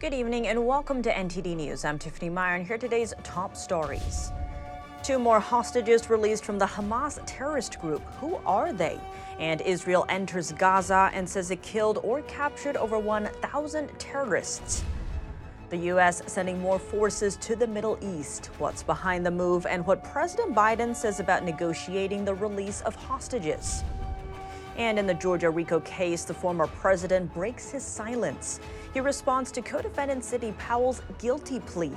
Good evening and welcome to NTD News. I'm Tiffany Meyer and here today's top stories. Two more hostages released from the Hamas terrorist group. Who are they? And Israel enters Gaza and says it killed or captured over 1,000 terrorists. The U.S. sending more forces to the Middle East. What's behind the move and what President Biden says about negotiating the release of hostages. And in the Georgia RICO case, the former president breaks his silence. He responds to co defendant Sidney Powell's guilty plea.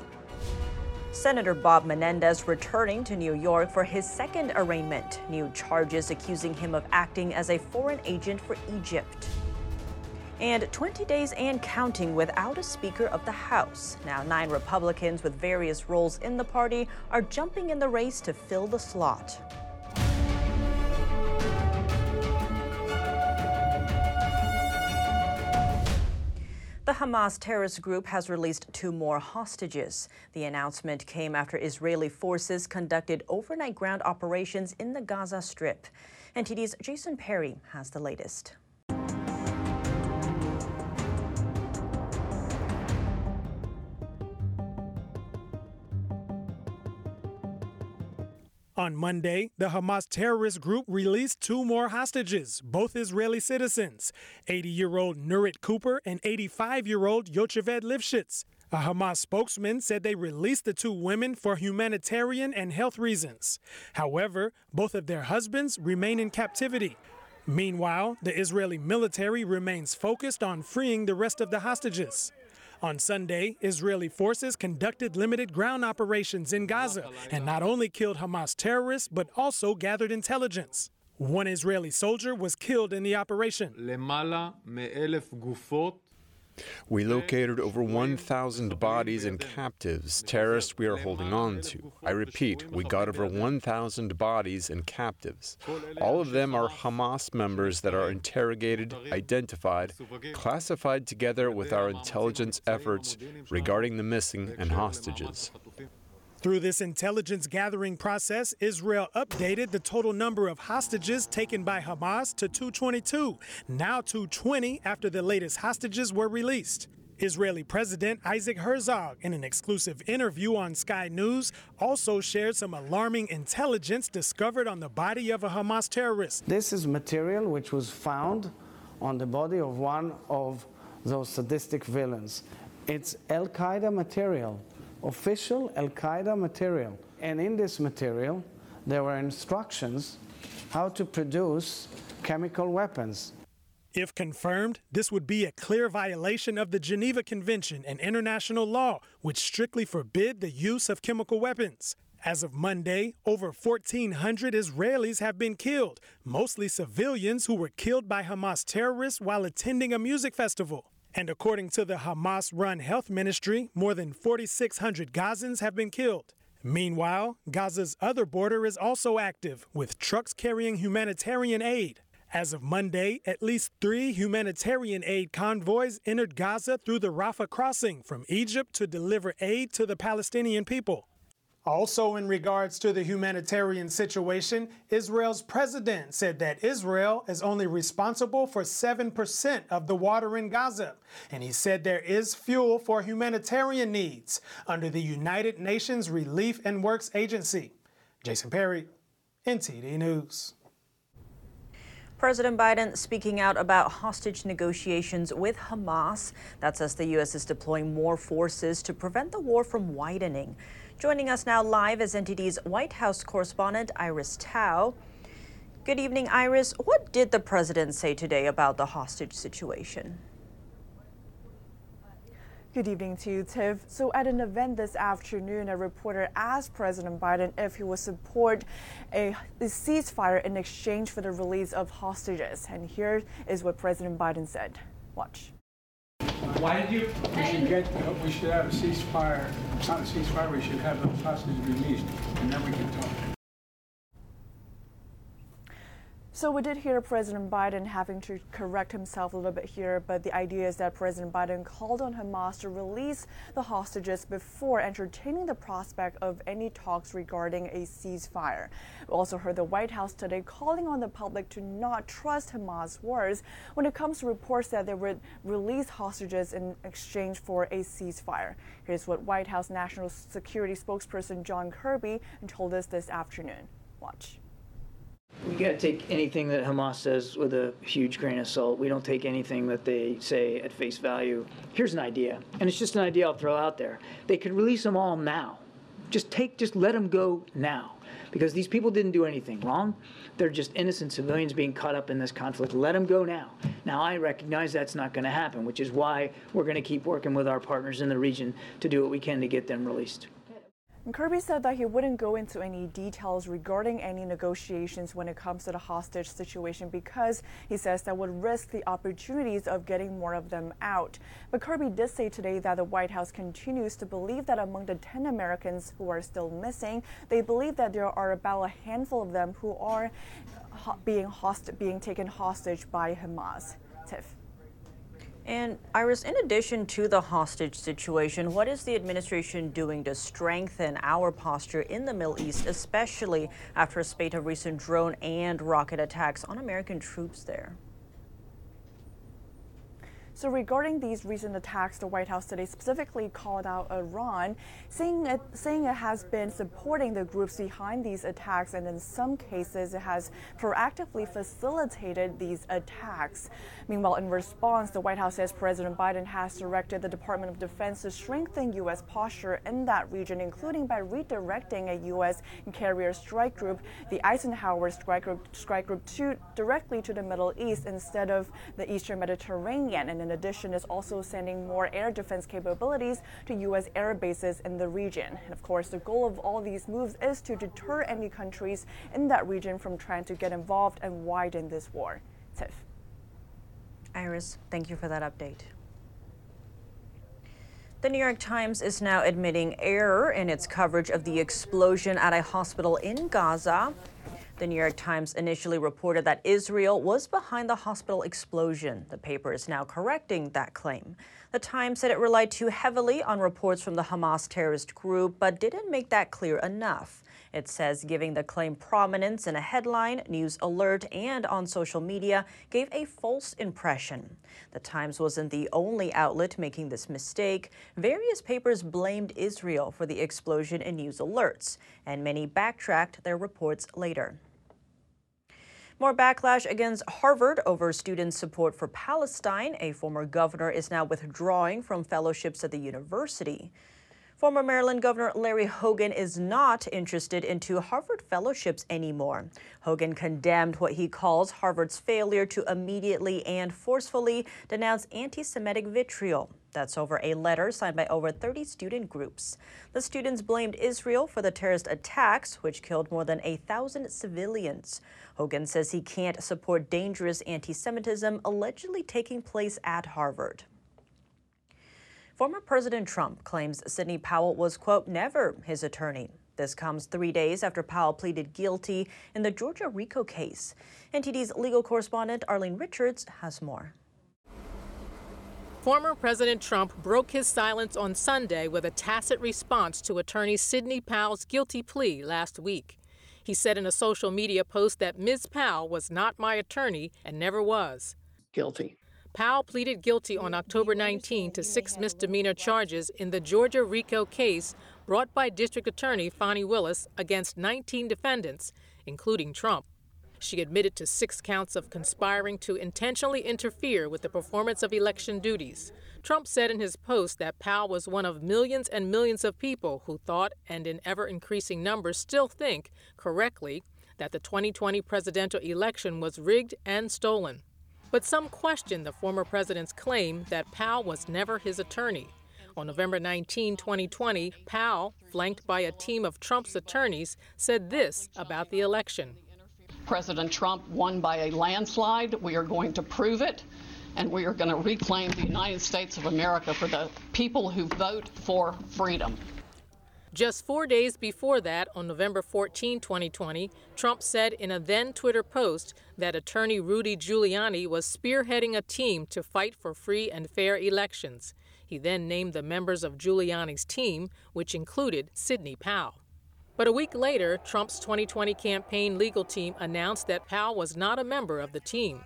Senator Bob Menendez returning to New York for his second arraignment. New charges accusing him of acting as a foreign agent for Egypt. And 20 days and counting without a Speaker of the House. Now, nine Republicans with various roles in the party are jumping in the race to fill the slot. The Hamas terrorist group has released two more hostages. The announcement came after Israeli forces conducted overnight ground operations in the Gaza Strip. NTD's Jason Perry has the latest. On Monday, the Hamas terrorist group released two more hostages, both Israeli citizens 80 year old Nurit Cooper and 85 year old Yocheved Lifshitz. A Hamas spokesman said they released the two women for humanitarian and health reasons. However, both of their husbands remain in captivity. Meanwhile, the Israeli military remains focused on freeing the rest of the hostages. On Sunday, Israeli forces conducted limited ground operations in Gaza and not only killed Hamas terrorists, but also gathered intelligence. One Israeli soldier was killed in the operation. We located over 1,000 bodies and captives, terrorists we are holding on to. I repeat, we got over 1,000 bodies and captives. All of them are Hamas. Members that are interrogated, identified, classified together with our intelligence efforts regarding the missing and hostages. Through this intelligence gathering process, Israel updated the total number of hostages taken by Hamas to 222, now 220 after the latest hostages were released. Israeli President Isaac Herzog, in an exclusive interview on Sky News, also shared some alarming intelligence discovered on the body of a Hamas terrorist. This is material which was found on the body of one of those sadistic villains. It's Al Qaeda material official Al Qaeda material. And in this material, there were instructions how to produce chemical weapons. If confirmed, this would be a clear violation of the Geneva Convention and international law, which strictly forbid the use of chemical weapons. As of Monday, over 1,400 Israelis have been killed, mostly civilians who were killed by Hamas terrorists while attending a music festival. And according to the Hamas run health ministry, more than 4,600 Gazans have been killed. Meanwhile, Gaza's other border is also active, with trucks carrying humanitarian aid. As of Monday, at least three humanitarian aid convoys entered Gaza through the Rafah crossing from Egypt to deliver aid to the Palestinian people. Also, in regards to the humanitarian situation, Israel's president said that Israel is only responsible for 7% of the water in Gaza. And he said there is fuel for humanitarian needs under the United Nations Relief and Works Agency. Jason Perry, NTD News. President Biden speaking out about hostage negotiations with Hamas. That's as the U.S. is deploying more forces to prevent the war from widening. Joining us now live is NTD's White House correspondent Iris Tao. Good evening, Iris. What did the president say today about the hostage situation? Good evening to you, Tiff. So, at an event this afternoon, a reporter asked President Biden if he would support a, a, ceasefire in exchange for the release of hostages. And here is what President Biden said. Watch. Why did you? We should get. We should have a ceasefire. Not a ceasefire. We should have those hostages released, and then we can talk. So we did hear President Biden having to correct himself a little bit here, but the idea is that President Biden called on Hamas to release the hostages before entertaining the prospect of any talks regarding a ceasefire. We also heard the White House today calling on the public to not trust Hamas words when it comes to reports that they would release hostages in exchange for a ceasefire. Here's what White House National Security spokesperson John Kirby told us this afternoon. Watch. We got to take anything that Hamas says with a huge grain of salt. We don't take anything that they say at face value. Here's an idea, and it's just an idea I'll throw out there. They could release them all now. Just take, just let them go now. Because these people didn't do anything wrong. They're just innocent civilians being caught up in this conflict. Let them go now. Now, I recognize that's not going to happen, which is why we're going to keep working with our partners in the region to do what we can to get them released. And Kirby said that he wouldn't go into any details regarding any negotiations when it comes to the hostage situation because he says that would risk the opportunities of getting more of them out. But Kirby did say today that the White House continues to believe that among the 10 Americans who are still missing, they believe that there are about a handful of them who are being, host- being taken hostage by Hamas. Tiff. And Iris, in addition to the hostage situation, what is the administration doing to strengthen our posture in the Middle East, especially after a spate of recent drone and rocket attacks on American troops there? So regarding these recent attacks, the White House today specifically called out Iran, saying it, saying it has been supporting the groups behind these attacks, and in some cases, it has proactively facilitated these attacks. Meanwhile, in response, the White House says President Biden has directed the Department of Defense to strengthen U.S. posture in that region, including by redirecting a U.S. carrier strike group, the Eisenhower strike group, strike group, to directly to the Middle East instead of the Eastern Mediterranean. And in addition, is also sending more air defense capabilities to U.S. air bases in the region. And of course, the goal of all these moves is to deter any countries in that region from trying to get involved and widen this war. Tiff. Iris, thank you for that update. The New York Times is now admitting error in its coverage of the explosion at a hospital in Gaza. The New York Times initially reported that Israel was behind the hospital explosion. The paper is now correcting that claim. The Times said it relied too heavily on reports from the Hamas terrorist group, but didn't make that clear enough. It says giving the claim prominence in a headline, news alert, and on social media gave a false impression. The Times wasn't the only outlet making this mistake. Various papers blamed Israel for the explosion in news alerts, and many backtracked their reports later. More backlash against Harvard over student support for Palestine. A former governor is now withdrawing from fellowships at the university. Former Maryland Governor Larry Hogan is not interested in two Harvard fellowships anymore. Hogan condemned what he calls Harvard's failure to immediately and forcefully denounce anti Semitic vitriol. That's over a letter signed by over 30 student groups. The students blamed Israel for the terrorist attacks, which killed more than a thousand civilians. Hogan says he can't support dangerous anti Semitism allegedly taking place at Harvard. Former President Trump claims Sidney Powell was, quote, never his attorney. This comes three days after Powell pleaded guilty in the Georgia RICO case. NTD's legal correspondent Arlene Richards has more. Former President Trump broke his silence on Sunday with a tacit response to attorney Sidney Powell's guilty plea last week. He said in a social media post that Ms. Powell was not my attorney and never was. Guilty. Powell pleaded guilty on October 19 to six misdemeanor charges in the Georgia RICO case brought by District Attorney Fani Willis against 19 defendants, including Trump. She admitted to six counts of conspiring to intentionally interfere with the performance of election duties. Trump said in his post that Powell was one of millions and millions of people who thought, and in ever increasing numbers still think, correctly, that the 2020 presidential election was rigged and stolen. But some question the former president's claim that Powell was never his attorney. On November 19, 2020, Powell, flanked by a team of Trump's attorneys, said this about the election President Trump won by a landslide. We are going to prove it, and we are going to reclaim the United States of America for the people who vote for freedom. Just four days before that, on November 14, 2020, Trump said in a then Twitter post that attorney Rudy Giuliani was spearheading a team to fight for free and fair elections. He then named the members of Giuliani's team, which included Sidney Powell. But a week later, Trump's 2020 campaign legal team announced that Powell was not a member of the team.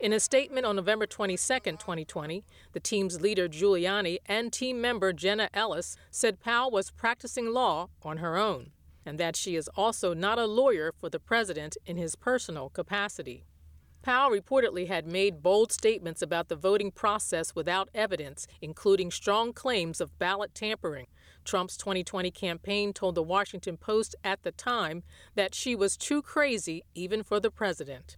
In a statement on November 22, 2020, the team's leader Giuliani and team member Jenna Ellis said Powell was practicing law on her own, and that she is also not a lawyer for the president in his personal capacity. Powell reportedly had made bold statements about the voting process without evidence, including strong claims of ballot tampering. Trump's 2020 campaign told the Washington Post at the time that she was too crazy even for the president.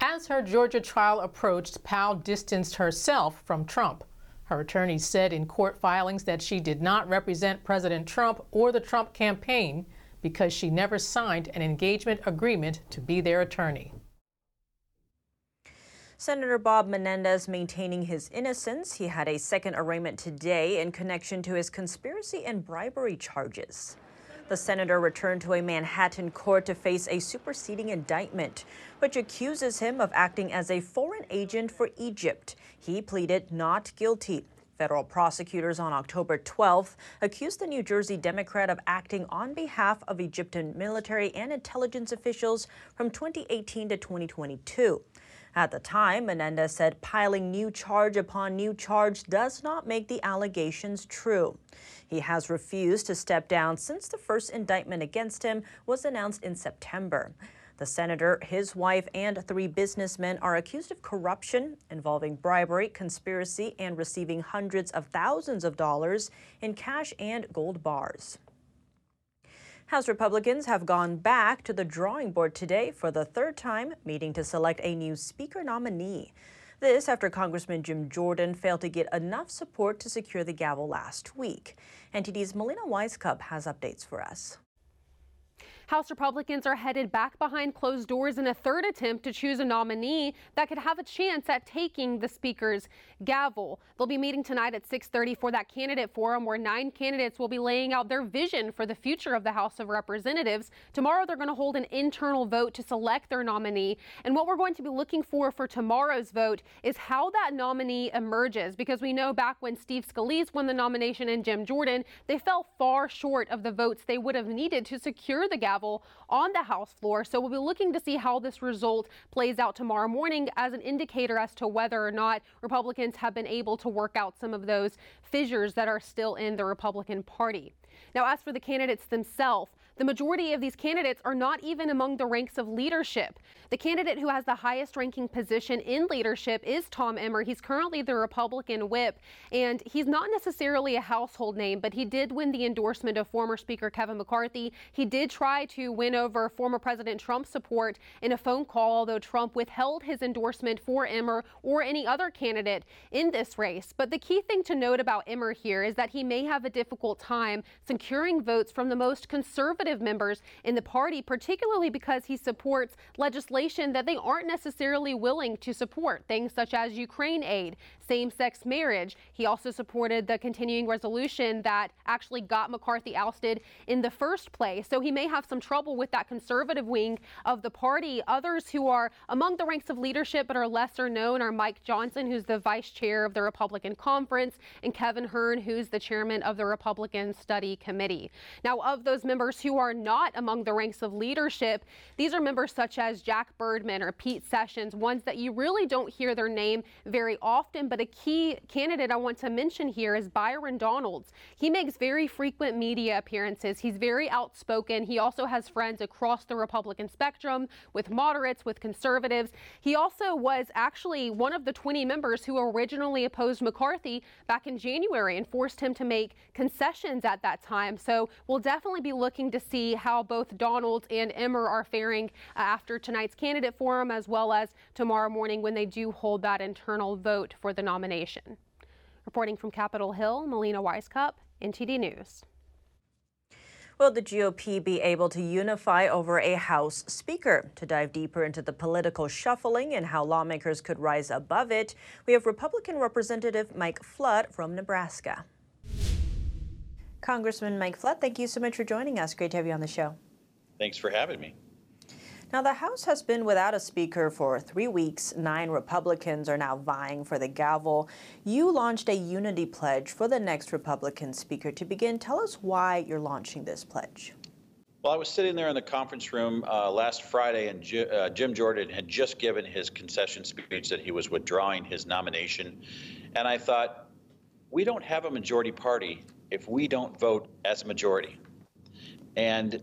As her Georgia trial approached, Powell distanced herself from Trump. Her attorney said in court filings that she did not represent President Trump or the Trump campaign because she never signed an engagement agreement to be their attorney. Senator Bob Menendez maintaining his innocence. He had a second arraignment today in connection to his conspiracy and bribery charges. The senator returned to a Manhattan court to face a superseding indictment, which accuses him of acting as a foreign agent for Egypt. He pleaded not guilty. Federal prosecutors on October 12th accused the New Jersey Democrat of acting on behalf of Egyptian military and intelligence officials from 2018 to 2022. At the time, Menendez said piling new charge upon new charge does not make the allegations true. He has refused to step down since the first indictment against him was announced in September. The senator, his wife, and three businessmen are accused of corruption involving bribery, conspiracy, and receiving hundreds of thousands of dollars in cash and gold bars. House Republicans have gone back to the drawing board today for the third time, meeting to select a new Speaker nominee. This after Congressman Jim Jordan failed to get enough support to secure the gavel last week. NTD's Melina Wisecup has updates for us. House Republicans are headed back behind closed doors in a third attempt to choose a nominee that could have a chance at taking the Speaker's gavel. They'll be meeting tonight at 6:30 for that candidate forum where nine candidates will be laying out their vision for the future of the House of Representatives. Tomorrow they're going to hold an internal vote to select their nominee. And what we're going to be looking for for tomorrow's vote is how that nominee emerges because we know back when Steve Scalise won the nomination and Jim Jordan, they fell far short of the votes they would have needed to secure the gavel on the House floor. So we'll be looking to see how this result plays out tomorrow morning as an indicator as to whether or not Republicans have been able to work out some of those fissures that are still in the Republican Party. Now, as for the candidates themselves, the majority of these candidates are not even among the ranks of leadership. The candidate who has the highest ranking position in leadership is Tom Emmer. He's currently the Republican whip, and he's not necessarily a household name, but he did win the endorsement of former Speaker Kevin McCarthy. He did try to win over former President Trump's support in a phone call, although Trump withheld his endorsement for Emmer or any other candidate in this race. But the key thing to note about Emmer here is that he may have a difficult time securing votes from the most conservative conservative members in the party, particularly because he supports legislation that they aren't necessarily willing to support, things such as Ukraine aid, same sex marriage. He also supported the continuing resolution that actually got McCarthy ousted in the first place. So he may have some trouble with that conservative wing of the party. Others who are among the ranks of leadership but are lesser known are Mike Johnson, who's the vice chair of the Republican Conference, and Kevin Hern, who's the chairman of the Republican Study Committee. Now, of those members who who are not among the ranks of leadership. These are members such as Jack Bergman or Pete Sessions, ones that you really don't hear their name very often. But a key candidate I want to mention here is Byron Donalds. He makes very frequent media appearances. He's very outspoken. He also has friends across the Republican spectrum with moderates, with conservatives. He also was actually one of the 20 members who originally opposed McCarthy back in January and forced him to make concessions at that time. So we'll definitely be looking to see how both Donalds and Emmer are faring uh, after tonight's candidate forum, as well as tomorrow morning when they do hold that internal vote for the nomination. Reporting from Capitol Hill, Melina Wisecup, NTD News. Will the GOP be able to unify over a House Speaker? To dive deeper into the political shuffling and how lawmakers could rise above it, we have Republican Representative Mike Flood from Nebraska. Congressman Mike Flood, thank you so much for joining us. Great to have you on the show. Thanks for having me. Now, the House has been without a speaker for three weeks. Nine Republicans are now vying for the gavel. You launched a unity pledge for the next Republican speaker. To begin, tell us why you're launching this pledge. Well, I was sitting there in the conference room uh, last Friday, and J- uh, Jim Jordan had just given his concession speech that he was withdrawing his nomination. And I thought, we don't have a majority party if we don't vote as a majority. And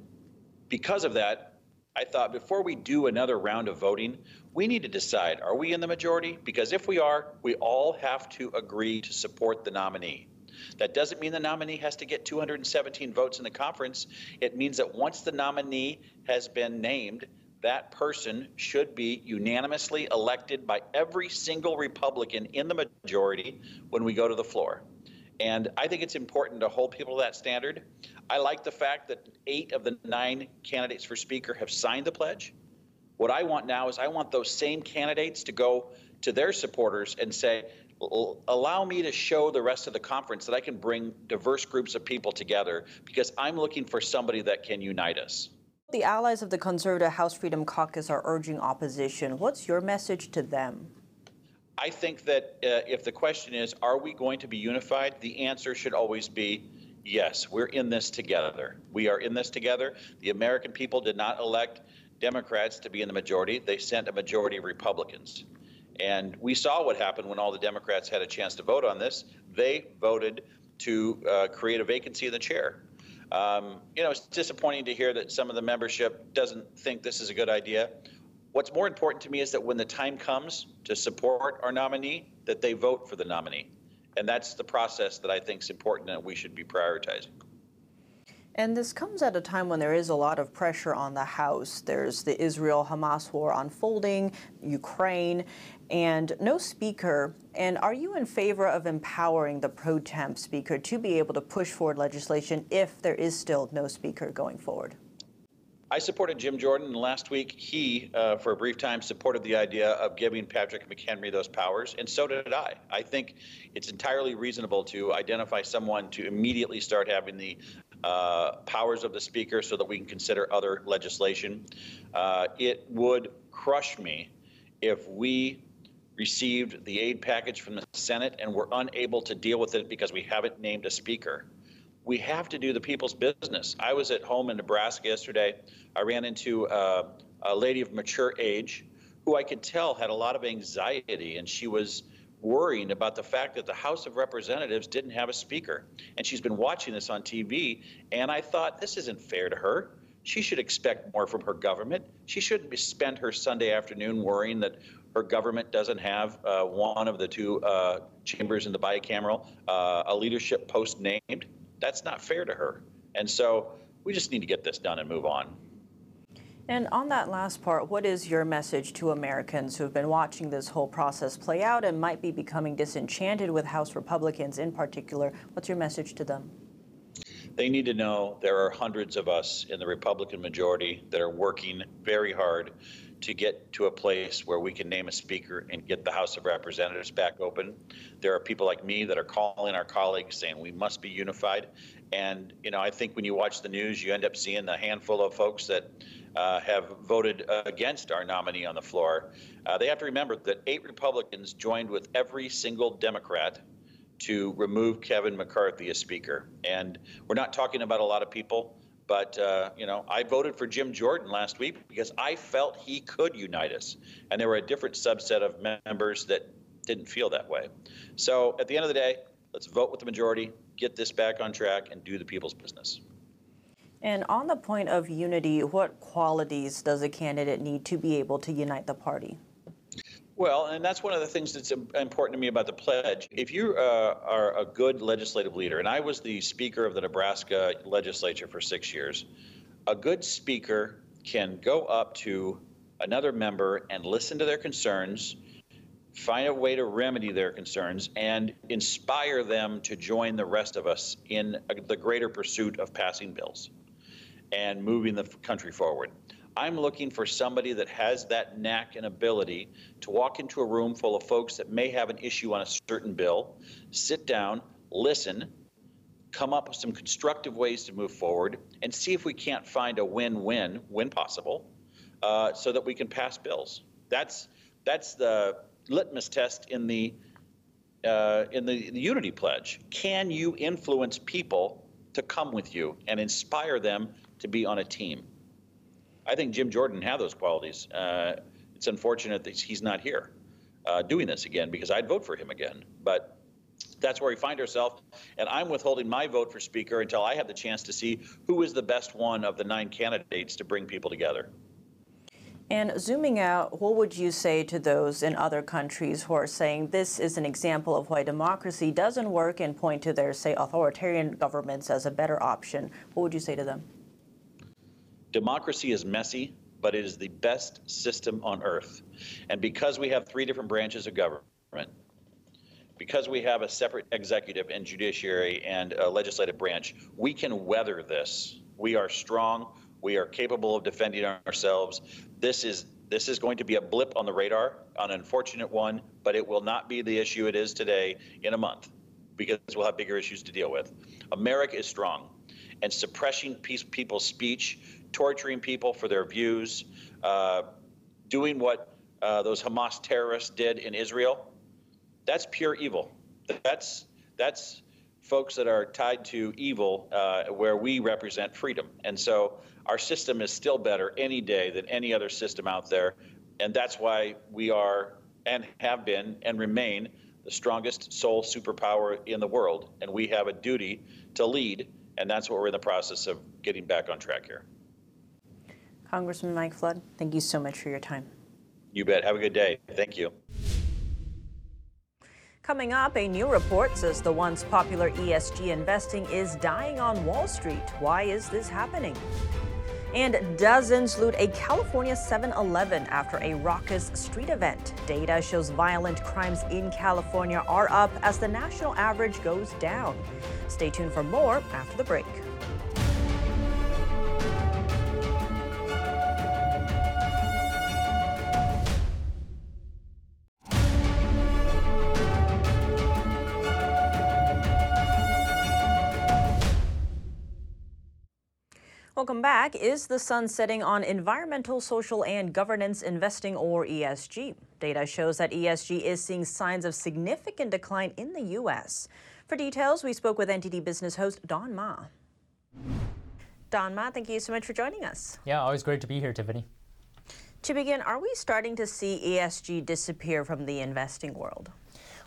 because of that, I thought before we do another round of voting, we need to decide are we in the majority? Because if we are, we all have to agree to support the nominee. That doesn't mean the nominee has to get 217 votes in the conference. It means that once the nominee has been named, that person should be unanimously elected by every single Republican in the majority when we go to the floor. And I think it's important to hold people to that standard. I like the fact that eight of the nine candidates for Speaker have signed the pledge. What I want now is I want those same candidates to go to their supporters and say, allow me to show the rest of the conference that I can bring diverse groups of people together because I'm looking for somebody that can unite us. The allies of the Conservative House Freedom Caucus are urging opposition. What's your message to them? I think that uh, if the question is, are we going to be unified? The answer should always be yes, we're in this together. We are in this together. The American people did not elect Democrats to be in the majority, they sent a majority of Republicans. And we saw what happened when all the Democrats had a chance to vote on this. They voted to uh, create a vacancy in the chair. Um, you know, it's disappointing to hear that some of the membership doesn't think this is a good idea. What's more important to me is that when the time comes to support our nominee, that they vote for the nominee. And that's the process that I think is important and we should be prioritizing. And this comes at a time when there is a lot of pressure on the House. There's the Israel Hamas war unfolding, Ukraine, and no speaker. And are you in favor of empowering the pro tem speaker to be able to push forward legislation if there is still no speaker going forward? I supported Jim Jordan and last week. He, uh, for a brief time, supported the idea of giving Patrick McHenry those powers, and so did I. I think it's entirely reasonable to identify someone to immediately start having the uh, powers of the Speaker so that we can consider other legislation. Uh, it would crush me if we received the aid package from the Senate and were unable to deal with it because we haven't named a Speaker we have to do the people's business. I was at home in Nebraska yesterday. I ran into uh, a lady of mature age who I could tell had a lot of anxiety, and she was worrying about the fact that the House of Representatives didn't have a speaker. And she's been watching this on TV, and I thought, this isn't fair to her. She should expect more from her government. She shouldn't spend her Sunday afternoon worrying that her government doesn't have uh, one of the two uh, chambers in the bicameral, uh, a leadership post named that's not fair to her. And so we just need to get this done and move on. And on that last part, what is your message to Americans who have been watching this whole process play out and might be becoming disenchanted with House Republicans in particular? What's your message to them? They need to know there are hundreds of us in the Republican majority that are working very hard to get to a place where we can name a speaker and get the House of Representatives back open. There are people like me that are calling our colleagues saying we must be unified. And, you know, I think when you watch the news, you end up seeing a handful of folks that uh, have voted against our nominee on the floor. Uh, they have to remember that eight Republicans joined with every single Democrat to remove Kevin McCarthy as Speaker. And we're not talking about a lot of people. But, uh, you know, I voted for Jim Jordan last week because I felt he could unite us. And there were a different subset of members that didn't feel that way. So at the end of the day, let's vote with the majority, get this back on track, and do the people's business. And on the point of unity, what qualities does a candidate need to be able to unite the party? Well, and that's one of the things that's important to me about the pledge. If you uh, are a good legislative leader, and I was the speaker of the Nebraska legislature for six years, a good speaker can go up to another member and listen to their concerns, find a way to remedy their concerns, and inspire them to join the rest of us in the greater pursuit of passing bills and moving the country forward. I'm looking for somebody that has that knack and ability to walk into a room full of folks that may have an issue on a certain bill, sit down, listen, come up with some constructive ways to move forward, and see if we can't find a win-win, when possible, uh, so that we can pass bills. That's that's the litmus test in the uh, in the, the Unity Pledge. Can you influence people to come with you and inspire them to be on a team? I think Jim Jordan had those qualities. Uh, it's unfortunate that he's not here uh, doing this again because I'd vote for him again. But that's where we find ourselves. And I'm withholding my vote for Speaker until I have the chance to see who is the best one of the nine candidates to bring people together. And zooming out, what would you say to those in other countries who are saying this is an example of why democracy doesn't work and point to their, say, authoritarian governments as a better option? What would you say to them? Democracy is messy, but it is the best system on earth. And because we have three different branches of government, because we have a separate executive and judiciary and legislative branch, we can weather this. We are strong. We are capable of defending ourselves. This is this is going to be a blip on the radar, an unfortunate one, but it will not be the issue it is today in a month because we'll have bigger issues to deal with. America is strong, and suppressing peace, people's speech, torturing people for their views, uh, doing what uh, those Hamas terrorists did in Israel, that's pure evil. That's that's folks that are tied to evil, uh, where we represent freedom. And so our system is still better any day than any other system out there. And that's why we are and have been and remain the strongest sole superpower in the world. And we have a duty to lead. And that's what we're in the process of getting back on track here. Congressman Mike Flood, thank you so much for your time. You bet. Have a good day. Thank you. Coming up, a new report says the once popular ESG investing is dying on Wall Street. Why is this happening? And dozens loot a California 7 Eleven after a raucous street event. Data shows violent crimes in California are up as the national average goes down. Stay tuned for more after the break. Welcome back. Is the sun setting on environmental, social, and governance investing, or ESG? Data shows that ESG is seeing signs of significant decline in the U.S. For details, we spoke with NTD Business host Don Ma. Don Ma, thank you so much for joining us. Yeah, always great to be here, Tiffany. To begin, are we starting to see ESG disappear from the investing world?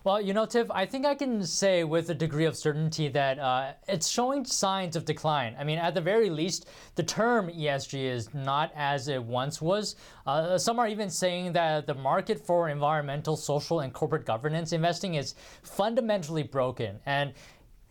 Well, you know, Tiff, I think I can say with a degree of certainty that uh, it's showing signs of decline. I mean, at the very least, the term ESG is not as it once was. Uh, some are even saying that the market for environmental, social, and corporate governance investing is fundamentally broken. And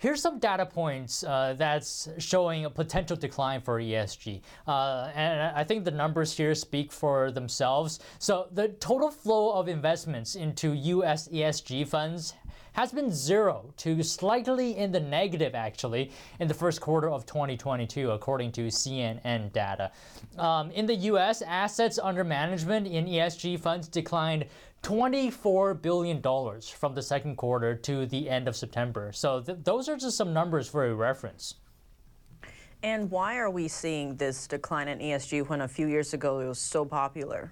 Here's some data points uh, that's showing a potential decline for ESG. Uh, and I think the numbers here speak for themselves. So the total flow of investments into US ESG funds has been zero to slightly in the negative, actually, in the first quarter of 2022, according to CNN data. Um, in the US, assets under management in ESG funds declined $24 billion from the second quarter to the end of September. So th- those are just some numbers for a reference. And why are we seeing this decline in ESG when a few years ago it was so popular?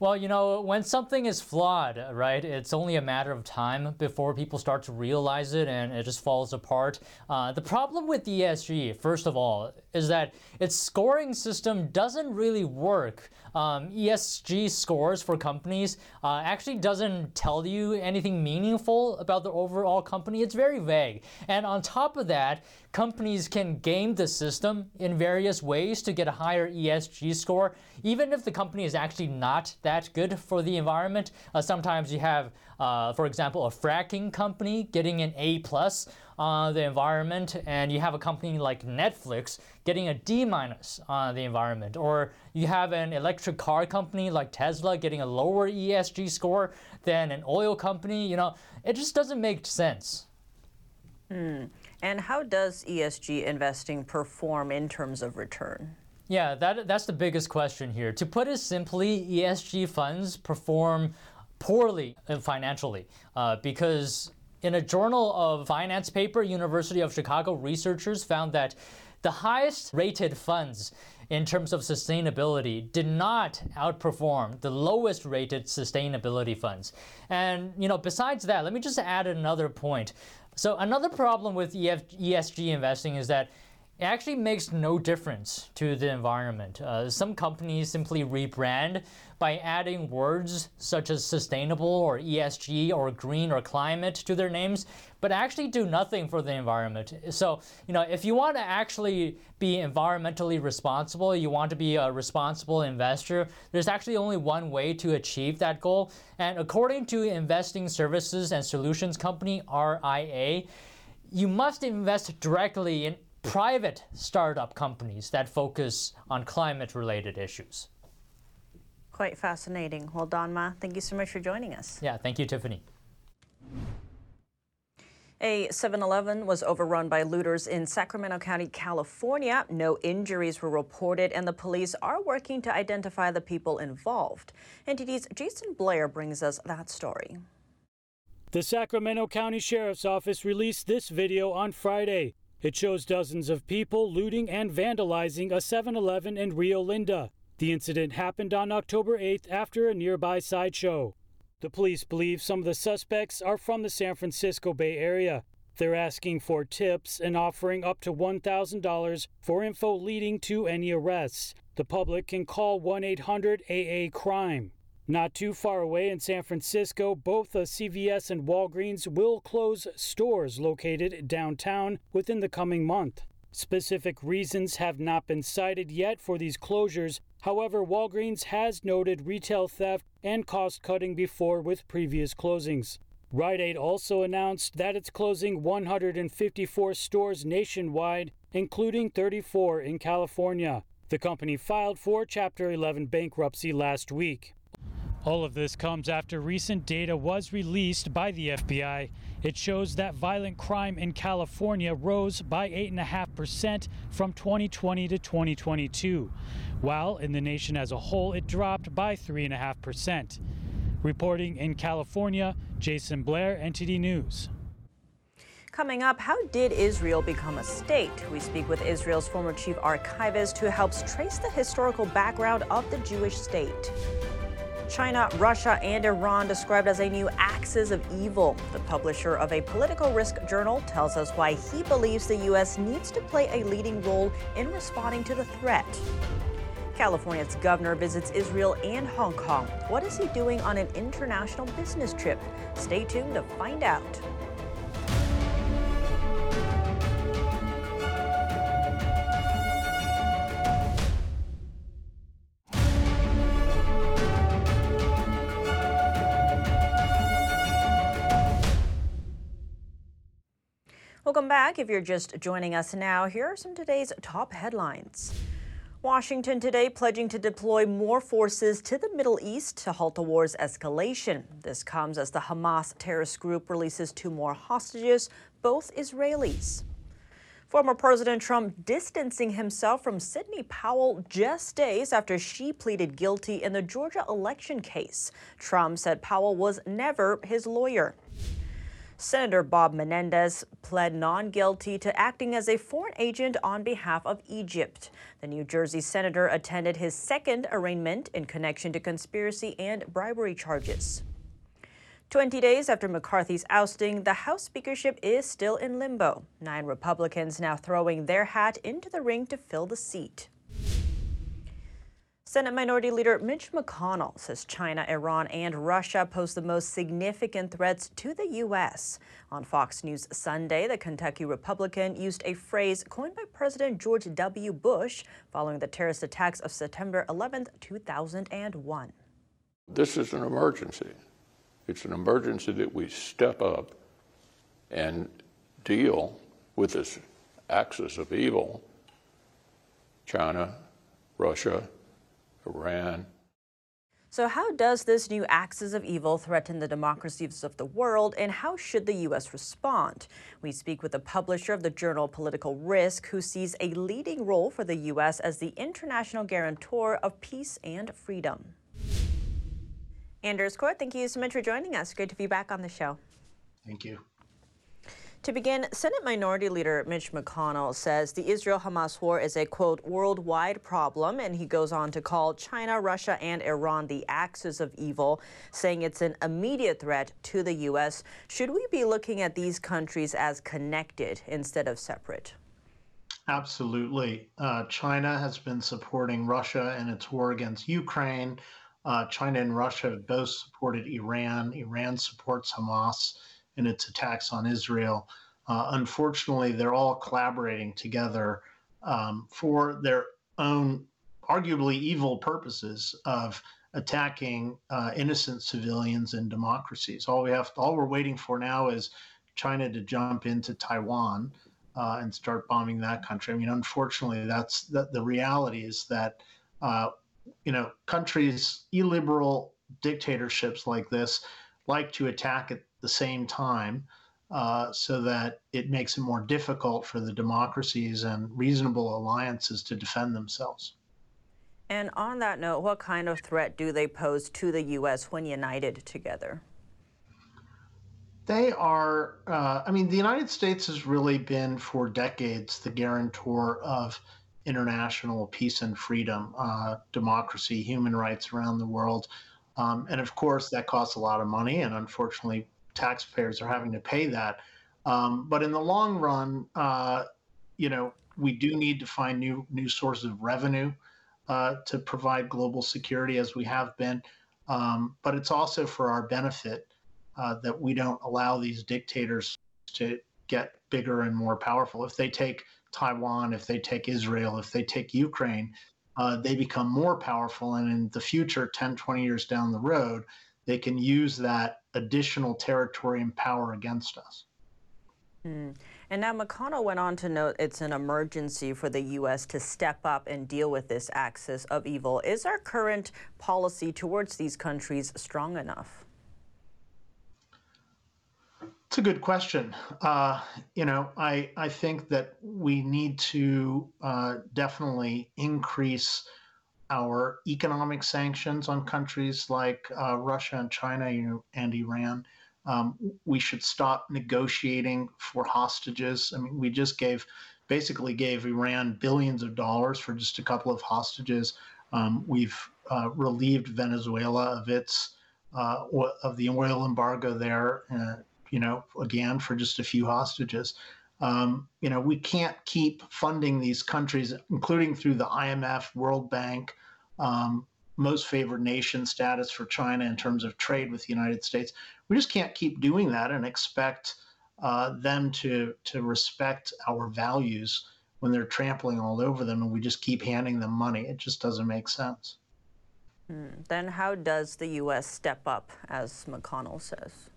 Well, you know, when something is flawed, right, it's only a matter of time before people start to realize it and it just falls apart. Uh, the problem with ESG, first of all, is that its scoring system doesn't really work. Um, ESG scores for companies uh, actually doesn't tell you anything meaningful about the overall company. It's very vague. And on top of that, companies can game the system in various ways to get a higher ESG score, even if the company is actually not that good for the environment. Uh, sometimes you have, uh, for example, a fracking company getting an A plus on the environment, and you have a company like Netflix getting a D minus on the environment, or you have an electric car company like Tesla getting a lower ESG score than an oil company. You know, it just doesn't make sense. Hmm. And how does ESG investing perform in terms of return? Yeah, that, that's the biggest question here. To put it simply, ESG funds perform poorly financially uh, because In a Journal of Finance paper, University of Chicago researchers found that the highest rated funds in terms of sustainability did not outperform the lowest rated sustainability funds. And you know, besides that, let me just add another point. So another problem with ESG investing is that it actually makes no difference to the environment. Uh, some companies simply rebrand by adding words such as sustainable or ESG or green or climate to their names, but actually do nothing for the environment. So, you know, if you want to actually be environmentally responsible, you want to be a responsible investor, there's actually only one way to achieve that goal. And according to Investing Services and Solutions Company, RIA, you must invest directly in private startup companies that focus on climate related issues. Quite fascinating. Well, Don Ma, thank you so much for joining us. Yeah, thank you, Tiffany. A 7 Eleven was overrun by looters in Sacramento County, California. No injuries were reported, and the police are working to identify the people involved. NTD's Jason Blair brings us that story. The Sacramento County Sheriff's Office released this video on Friday. It shows dozens of people looting and vandalizing a 7 Eleven in Rio Linda. The incident happened on October 8th after a nearby sideshow. The police believe some of the suspects are from the San Francisco Bay Area. They're asking for tips and offering up to $1,000 for info leading to any arrests. The public can call 1 800 AA Crime. Not too far away in San Francisco, both a CVS and Walgreens will close stores located downtown within the coming month. Specific reasons have not been cited yet for these closures. However, Walgreens has noted retail theft and cost cutting before with previous closings. Rite Aid also announced that it's closing 154 stores nationwide, including 34 in California. The company filed for Chapter 11 bankruptcy last week. All of this comes after recent data was released by the FBI. It shows that violent crime in California rose by 8.5% from 2020 to 2022, while in the nation as a whole it dropped by 3.5%. Reporting in California, Jason Blair, NTD News. Coming up, how did Israel become a state? We speak with Israel's former chief archivist who helps trace the historical background of the Jewish state. China, Russia, and Iran described as a new axis of evil. The publisher of a political risk journal tells us why he believes the U.S. needs to play a leading role in responding to the threat. California's governor visits Israel and Hong Kong. What is he doing on an international business trip? Stay tuned to find out. Back. If you're just joining us now, here are some today's top headlines. Washington today pledging to deploy more forces to the Middle East to halt the war's escalation. This comes as the Hamas terrorist group releases two more hostages, both Israelis. Former President Trump distancing himself from Sidney Powell just days after she pleaded guilty in the Georgia election case. Trump said Powell was never his lawyer. Senator Bob Menendez pled non guilty to acting as a foreign agent on behalf of Egypt. The New Jersey senator attended his second arraignment in connection to conspiracy and bribery charges. 20 days after McCarthy's ousting, the House speakership is still in limbo. Nine Republicans now throwing their hat into the ring to fill the seat. Senate Minority Leader Mitch McConnell says China, Iran, and Russia pose the most significant threats to the U.S. On Fox News Sunday, the Kentucky Republican used a phrase coined by President George W. Bush following the terrorist attacks of September 11, 2001. This is an emergency. It's an emergency that we step up and deal with this axis of evil China, Russia, Iran. So, how does this new axis of evil threaten the democracies of the world, and how should the U.S. respond? We speak with the publisher of the journal Political Risk, who sees a leading role for the U.S. as the international guarantor of peace and freedom. Anders Corr, thank you so much for joining us. Great to be back on the show. Thank you. To begin, Senate Minority Leader Mitch McConnell says the Israel Hamas war is a quote worldwide problem, and he goes on to call China, Russia, and Iran the axis of evil, saying it's an immediate threat to the U.S. Should we be looking at these countries as connected instead of separate? Absolutely. Uh, China has been supporting Russia in its war against Ukraine. Uh, China and Russia have both supported Iran. Iran supports Hamas in its attacks on Israel. Uh, unfortunately, they're all collaborating together um, for their own arguably evil purposes of attacking uh, innocent civilians and democracies. All we have, all we're waiting for now is China to jump into Taiwan uh, and start bombing that country. I mean, unfortunately, that's the, the reality is that uh, you know countries, illiberal dictatorships like this, like to attack at the same time. Uh, so that it makes it more difficult for the democracies and reasonable alliances to defend themselves. And on that note, what kind of threat do they pose to the U.S. when united together? They are, uh, I mean, the United States has really been for decades the guarantor of international peace and freedom, uh, democracy, human rights around the world. Um, and of course, that costs a lot of money, and unfortunately, taxpayers are having to pay that. Um, but in the long run, uh, you know, we do need to find new new sources of revenue uh, to provide global security, as we have been. Um, but it's also for our benefit uh, that we don't allow these dictators to get bigger and more powerful. If they take Taiwan, if they take Israel, if they take Ukraine, uh, they become more powerful. And in the future, 10, 20 years down the road, they can use that additional territory and power against us. Mm. And now McConnell went on to note it's an emergency for the U.S. to step up and deal with this axis of evil. Is our current policy towards these countries strong enough? It's a good question. Uh, you know, I I think that we need to uh, definitely increase our economic sanctions on countries like uh, Russia and China and Iran. Um, we should stop negotiating for hostages. I mean, we just gave, basically gave Iran billions of dollars for just a couple of hostages. Um, we've uh, relieved Venezuela of its uh, of the oil embargo there uh, you know, again, for just a few hostages. Um, you know, we can't keep funding these countries, including through the IMF, World Bank, um, most favored nation status for China in terms of trade with the United States. We just can't keep doing that and expect uh, them to to respect our values when they're trampling all over them, and we just keep handing them money. It just doesn't make sense. Hmm. Then, how does the U.S. step up, as McConnell says?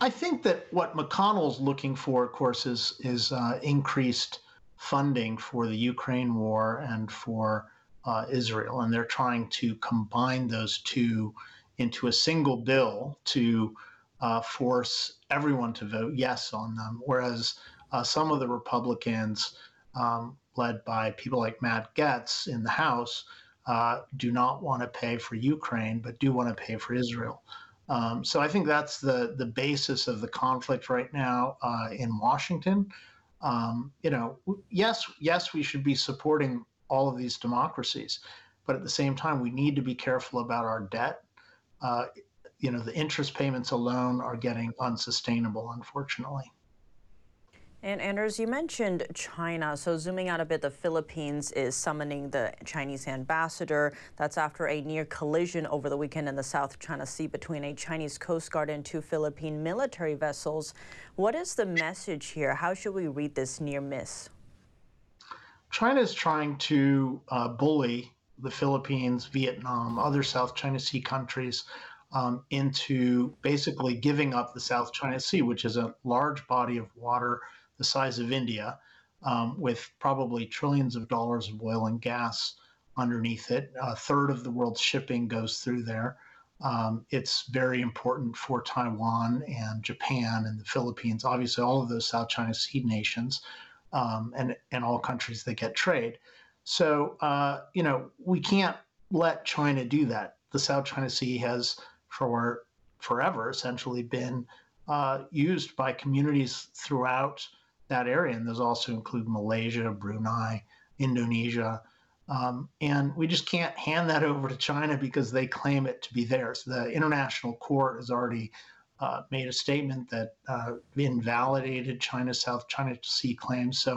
I think that what McConnell's looking for, of course, is is uh, increased funding for the Ukraine war and for uh, Israel, and they're trying to combine those two into a single bill to uh, force everyone to vote yes on them. Whereas uh, some of the Republicans, um, led by people like Matt Gaetz in the House, uh, do not want to pay for Ukraine, but do want to pay for Israel. Um, so I think that's the the basis of the conflict right now uh, in Washington. Um, you know, yes, yes, we should be supporting all of these democracies, but at the same time, we need to be careful about our debt. Uh, you know, the interest payments alone are getting unsustainable, unfortunately. And Anders, you mentioned China. So zooming out a bit, the Philippines is summoning the Chinese ambassador. That's after a near collision over the weekend in the South China Sea between a Chinese Coast Guard and two Philippine military vessels. What is the message here? How should we read this near miss? China is trying to uh, bully the Philippines, Vietnam, other South China Sea countries um, into basically giving up the South China Sea, which is a large body of water the size of India, um, with probably trillions of dollars of oil and gas underneath it. A third of the world's shipping goes through there. Um, it's very important for Taiwan and Japan and the Philippines, obviously, all of those South China Sea nations um, and, and all countries that get trade. So, uh, you know, we can't let China do that. The South China Sea has, for forever, essentially been uh, used by communities throughout that area. And those also include Malaysia, Brunei, Indonesia. Um, and we just can't hand that over to China because they claim it to be theirs. The International Court has already uh, made a statement that uh, invalidated China's South China Sea claims. So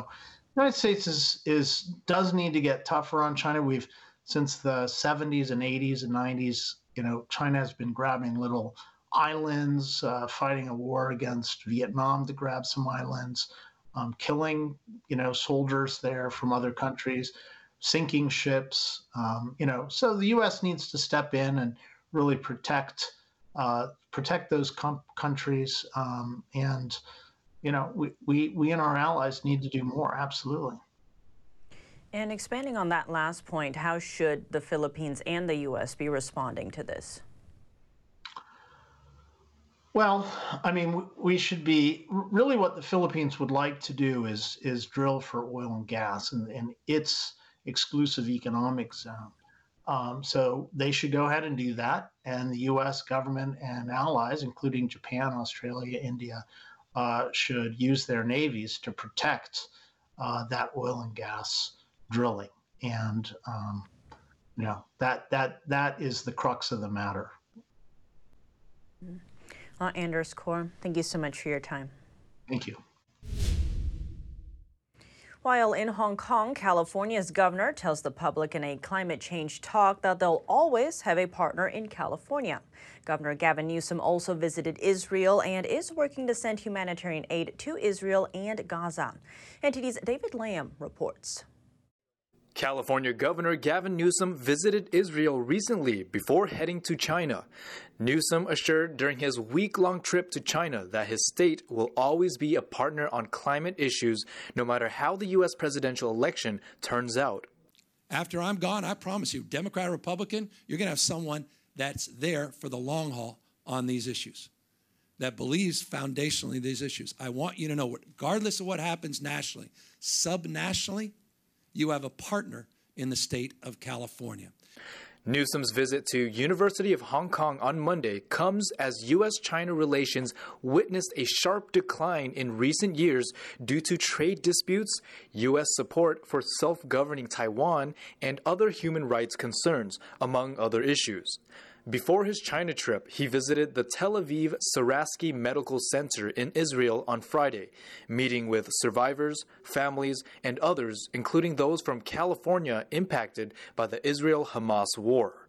the United States is, is does need to get tougher on China. We've since the 70s and 80s and 90s, you know, China has been grabbing little islands, uh, fighting a war against Vietnam to grab some islands, um, killing, you know, soldiers there from other countries, sinking ships, um, you know. So the U.S. needs to step in and really protect uh, protect those com- countries, um, and you know, we, we we and our allies need to do more. Absolutely. And expanding on that last point, how should the Philippines and the U.S. be responding to this? Well, I mean, we should be really what the Philippines would like to do is is drill for oil and gas in, in its exclusive economic zone. Um, so they should go ahead and do that, and the U.S. government and allies, including Japan, Australia, India, uh, should use their navies to protect uh, that oil and gas drilling. And um, you know that that that is the crux of the matter. Uh, Anders Corr, thank you so much for your time. Thank you. While in Hong Kong, California's governor tells the public in a climate change talk that they'll always have a partner in California. Governor Gavin Newsom also visited Israel and is working to send humanitarian aid to Israel and Gaza. NTD's David Lamb reports. California Governor Gavin Newsom visited Israel recently before heading to China. Newsom assured during his week long trip to China that his state will always be a partner on climate issues, no matter how the U.S. presidential election turns out. After I'm gone, I promise you, Democrat or Republican, you're going to have someone that's there for the long haul on these issues, that believes foundationally these issues. I want you to know, regardless of what happens nationally, subnationally, you have a partner in the state of California. Newsom's visit to University of Hong Kong on Monday comes as US-China relations witnessed a sharp decline in recent years due to trade disputes, US support for self-governing Taiwan, and other human rights concerns, among other issues. Before his China trip, he visited the Tel Aviv Sourasky Medical Center in Israel on Friday, meeting with survivors, families, and others, including those from California impacted by the Israel Hamas war.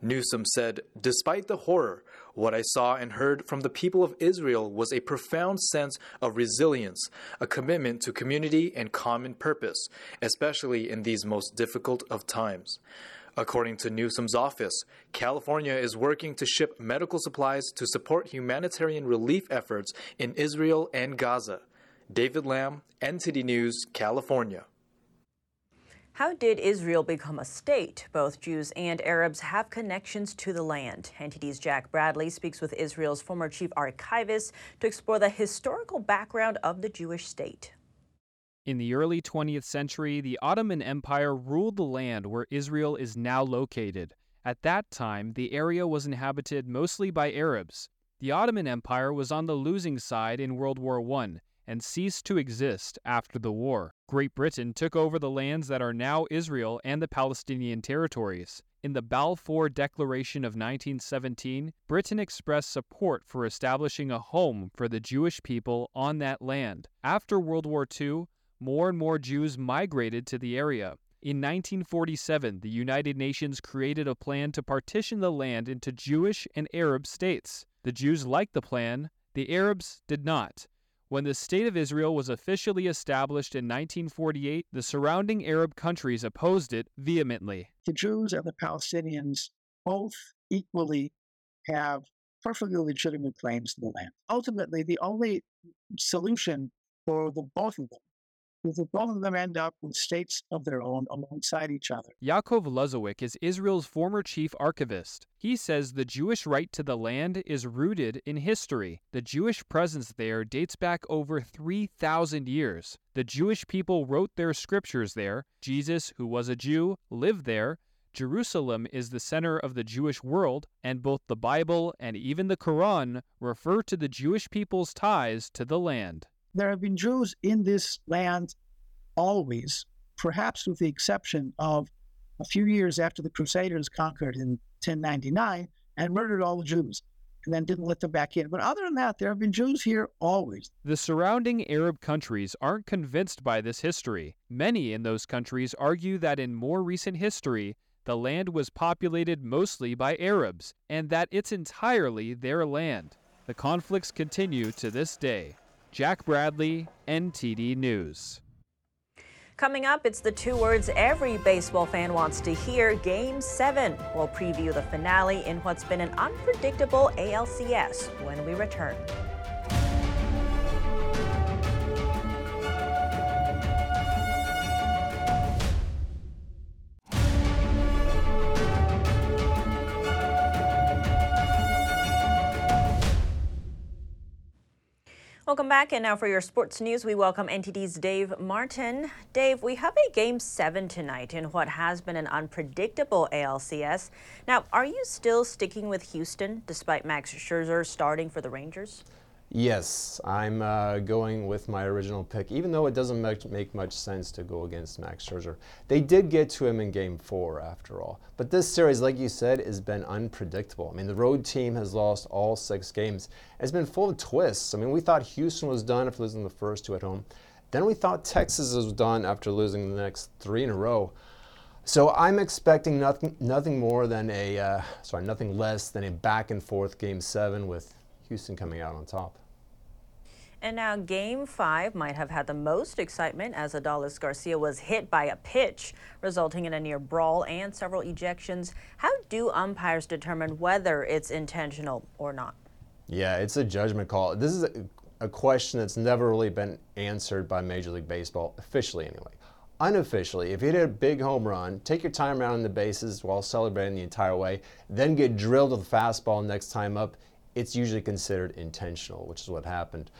Newsom said, Despite the horror, what I saw and heard from the people of Israel was a profound sense of resilience, a commitment to community and common purpose, especially in these most difficult of times. According to Newsom's office, California is working to ship medical supplies to support humanitarian relief efforts in Israel and Gaza. David Lamb, NTD News, California. How did Israel become a state? Both Jews and Arabs have connections to the land. NTD's Jack Bradley speaks with Israel's former chief archivist to explore the historical background of the Jewish state. In the early 20th century, the Ottoman Empire ruled the land where Israel is now located. At that time, the area was inhabited mostly by Arabs. The Ottoman Empire was on the losing side in World War I and ceased to exist after the war. Great Britain took over the lands that are now Israel and the Palestinian territories. In the Balfour Declaration of 1917, Britain expressed support for establishing a home for the Jewish people on that land. After World War II, more and more Jews migrated to the area. In 1947, the United Nations created a plan to partition the land into Jewish and Arab states. The Jews liked the plan, the Arabs did not. When the State of Israel was officially established in 1948, the surrounding Arab countries opposed it vehemently. The Jews and the Palestinians both equally have perfectly legitimate claims to the land. Ultimately, the only solution for the both of them the both of them end up with states of their own alongside each other. Yaacov Lozowick is Israel's former chief archivist. He says the Jewish right to the land is rooted in history. The Jewish presence there dates back over 3,000 years. The Jewish people wrote their scriptures there. Jesus, who was a Jew, lived there. Jerusalem is the center of the Jewish world, and both the Bible and even the Quran refer to the Jewish people's ties to the land. There have been Jews in this land always, perhaps with the exception of a few years after the Crusaders conquered in 1099 and murdered all the Jews and then didn't let them back in. But other than that, there have been Jews here always. The surrounding Arab countries aren't convinced by this history. Many in those countries argue that in more recent history, the land was populated mostly by Arabs and that it's entirely their land. The conflicts continue to this day. Jack Bradley, NTD News. Coming up, it's the two words every baseball fan wants to hear Game 7. We'll preview the finale in what's been an unpredictable ALCS when we return. Welcome back. And now for your sports news, we welcome NTD's Dave Martin. Dave, we have a game seven tonight in what has been an unpredictable ALCS. Now, are you still sticking with Houston despite Max Scherzer starting for the Rangers? Yes, I'm uh, going with my original pick, even though it doesn't make much sense to go against Max Scherzer. They did get to him in game four, after all. But this series, like you said, has been unpredictable. I mean, the road team has lost all six games. It's been full of twists. I mean, we thought Houston was done after losing the first two at home. Then we thought Texas was done after losing the next three in a row. So I'm expecting nothing, nothing more than a, uh, sorry, nothing less than a back and forth game seven with Houston coming out on top. And now game five might have had the most excitement as Adolis Garcia was hit by a pitch, resulting in a near brawl and several ejections. How do umpires determine whether it's intentional or not? Yeah, it's a judgment call. This is a, a question that's never really been answered by Major League Baseball, officially anyway. Unofficially, if you hit a big home run, take your time around the bases while celebrating the entire way, then get drilled with a fastball next time up, it's usually considered intentional, which is what happened.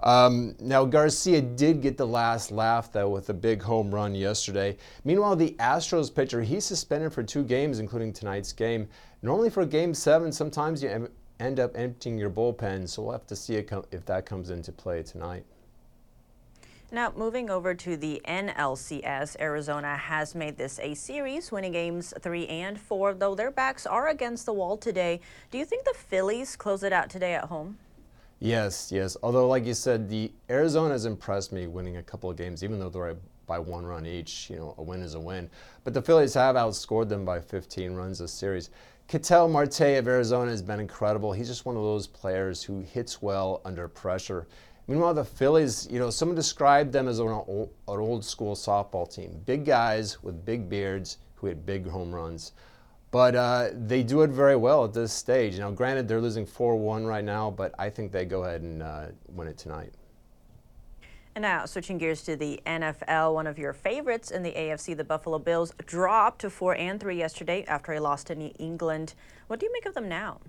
Um, now, Garcia did get the last laugh, though, with a big home run yesterday. Meanwhile, the Astros pitcher, he's suspended for two games, including tonight's game. Normally, for game seven, sometimes you end up emptying your bullpen, so we'll have to see if that comes into play tonight. Now, moving over to the NLCS, Arizona has made this a series, winning games three and four, though their backs are against the wall today. Do you think the Phillies close it out today at home? Yes, yes. Although, like you said, the Arizona has impressed me winning a couple of games, even though they're by one run each. You know, a win is a win. But the Phillies have outscored them by 15 runs this series. Ketel Marte of Arizona has been incredible. He's just one of those players who hits well under pressure. Meanwhile, the Phillies, you know, someone described them as an old, an old school softball team. Big guys with big beards who hit big home runs. But uh, they do it very well at this stage. Now, granted, they're losing 4 1 right now, but I think they go ahead and uh, win it tonight. And now, switching gears to the NFL, one of your favorites in the AFC, the Buffalo Bills, dropped to 4 and 3 yesterday after a loss to New England. What do you make of them now?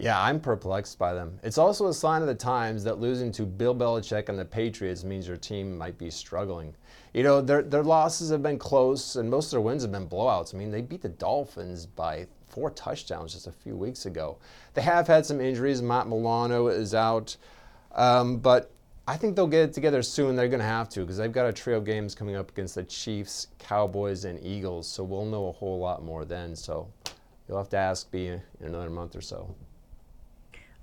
Yeah, I'm perplexed by them. It's also a sign of the times that losing to Bill Belichick and the Patriots means your team might be struggling. You know, their, their losses have been close, and most of their wins have been blowouts. I mean, they beat the Dolphins by four touchdowns just a few weeks ago. They have had some injuries. Matt Milano is out. Um, but I think they'll get it together soon. They're going to have to because they've got a trio of games coming up against the Chiefs, Cowboys, and Eagles. So we'll know a whole lot more then. So you'll have to ask me in another month or so.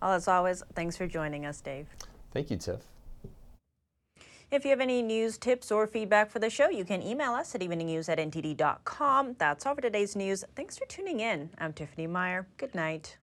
Well, as always, thanks for joining us, Dave. Thank you, Tiff. If you have any news, tips, or feedback for the show, you can email us at eveningnews at ntd.com. That's all for today's news. Thanks for tuning in. I'm Tiffany Meyer. Good night.